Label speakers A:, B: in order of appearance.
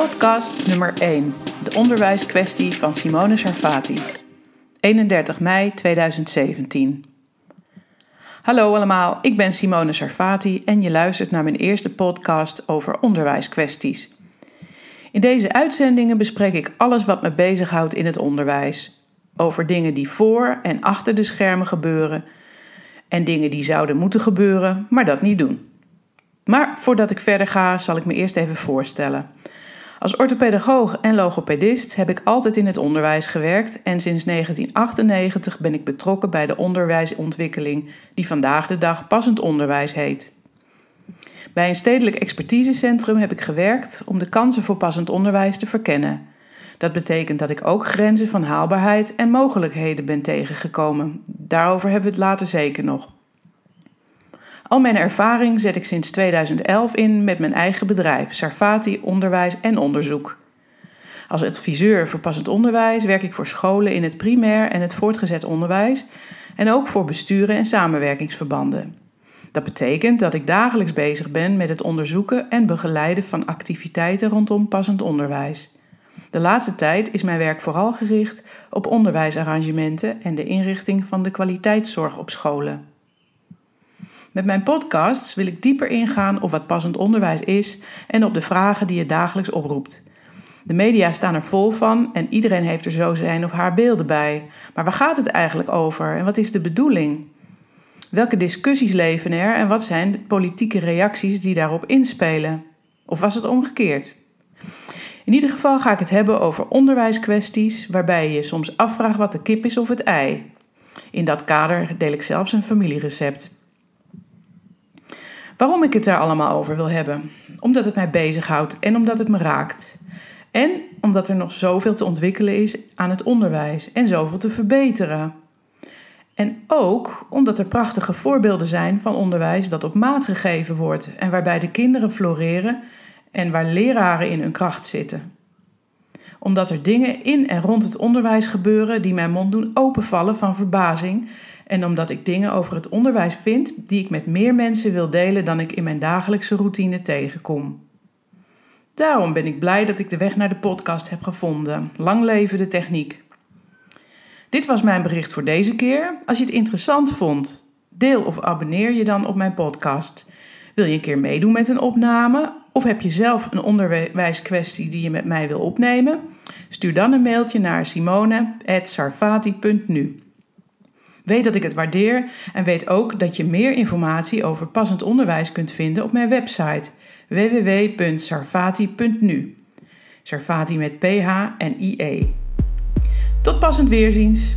A: Podcast nummer 1. De onderwijskwestie van Simone Sarfati. 31 mei 2017. Hallo allemaal, ik ben Simone Sarfati en je luistert naar mijn eerste podcast over onderwijskwesties. In deze uitzendingen bespreek ik alles wat me bezighoudt in het onderwijs. Over dingen die voor en achter de schermen gebeuren en dingen die zouden moeten gebeuren, maar dat niet doen. Maar voordat ik verder ga, zal ik me eerst even voorstellen. Als orthopedagoog en logopedist heb ik altijd in het onderwijs gewerkt en sinds 1998 ben ik betrokken bij de onderwijsontwikkeling die vandaag de dag passend onderwijs heet. Bij een stedelijk expertisecentrum heb ik gewerkt om de kansen voor passend onderwijs te verkennen. Dat betekent dat ik ook grenzen van haalbaarheid en mogelijkheden ben tegengekomen. Daarover hebben we het later zeker nog. Al mijn ervaring zet ik sinds 2011 in met mijn eigen bedrijf, Sarfati Onderwijs en Onderzoek. Als adviseur voor passend onderwijs werk ik voor scholen in het primair en het voortgezet onderwijs en ook voor besturen en samenwerkingsverbanden. Dat betekent dat ik dagelijks bezig ben met het onderzoeken en begeleiden van activiteiten rondom passend onderwijs. De laatste tijd is mijn werk vooral gericht op onderwijsarrangementen en de inrichting van de kwaliteitszorg op scholen. Met mijn podcasts wil ik dieper ingaan op wat passend onderwijs is en op de vragen die het dagelijks oproept. De media staan er vol van en iedereen heeft er zo zijn of haar beelden bij. Maar waar gaat het eigenlijk over en wat is de bedoeling? Welke discussies leven er en wat zijn de politieke reacties die daarop inspelen? Of was het omgekeerd? In ieder geval ga ik het hebben over onderwijskwesties waarbij je soms afvraagt wat de kip is of het ei. In dat kader deel ik zelfs een familierecept. Waarom ik het daar allemaal over wil hebben? Omdat het mij bezighoudt en omdat het me raakt. En omdat er nog zoveel te ontwikkelen is aan het onderwijs en zoveel te verbeteren. En ook omdat er prachtige voorbeelden zijn van onderwijs dat op maat gegeven wordt en waarbij de kinderen floreren en waar leraren in hun kracht zitten. Omdat er dingen in en rond het onderwijs gebeuren die mijn mond doen openvallen van verbazing en omdat ik dingen over het onderwijs vind die ik met meer mensen wil delen dan ik in mijn dagelijkse routine tegenkom. Daarom ben ik blij dat ik de weg naar de podcast heb gevonden. Lang leven de techniek. Dit was mijn bericht voor deze keer. Als je het interessant vond, deel of abonneer je dan op mijn podcast. Wil je een keer meedoen met een opname? Of heb je zelf een onderwijskwestie die je met mij wil opnemen? Stuur dan een mailtje naar simone.sarfati.nu. Weet dat ik het waardeer en weet ook dat je meer informatie over passend onderwijs kunt vinden op mijn website www.sarfati.nu. Sarfati met PH en IE. Tot passend weerziens!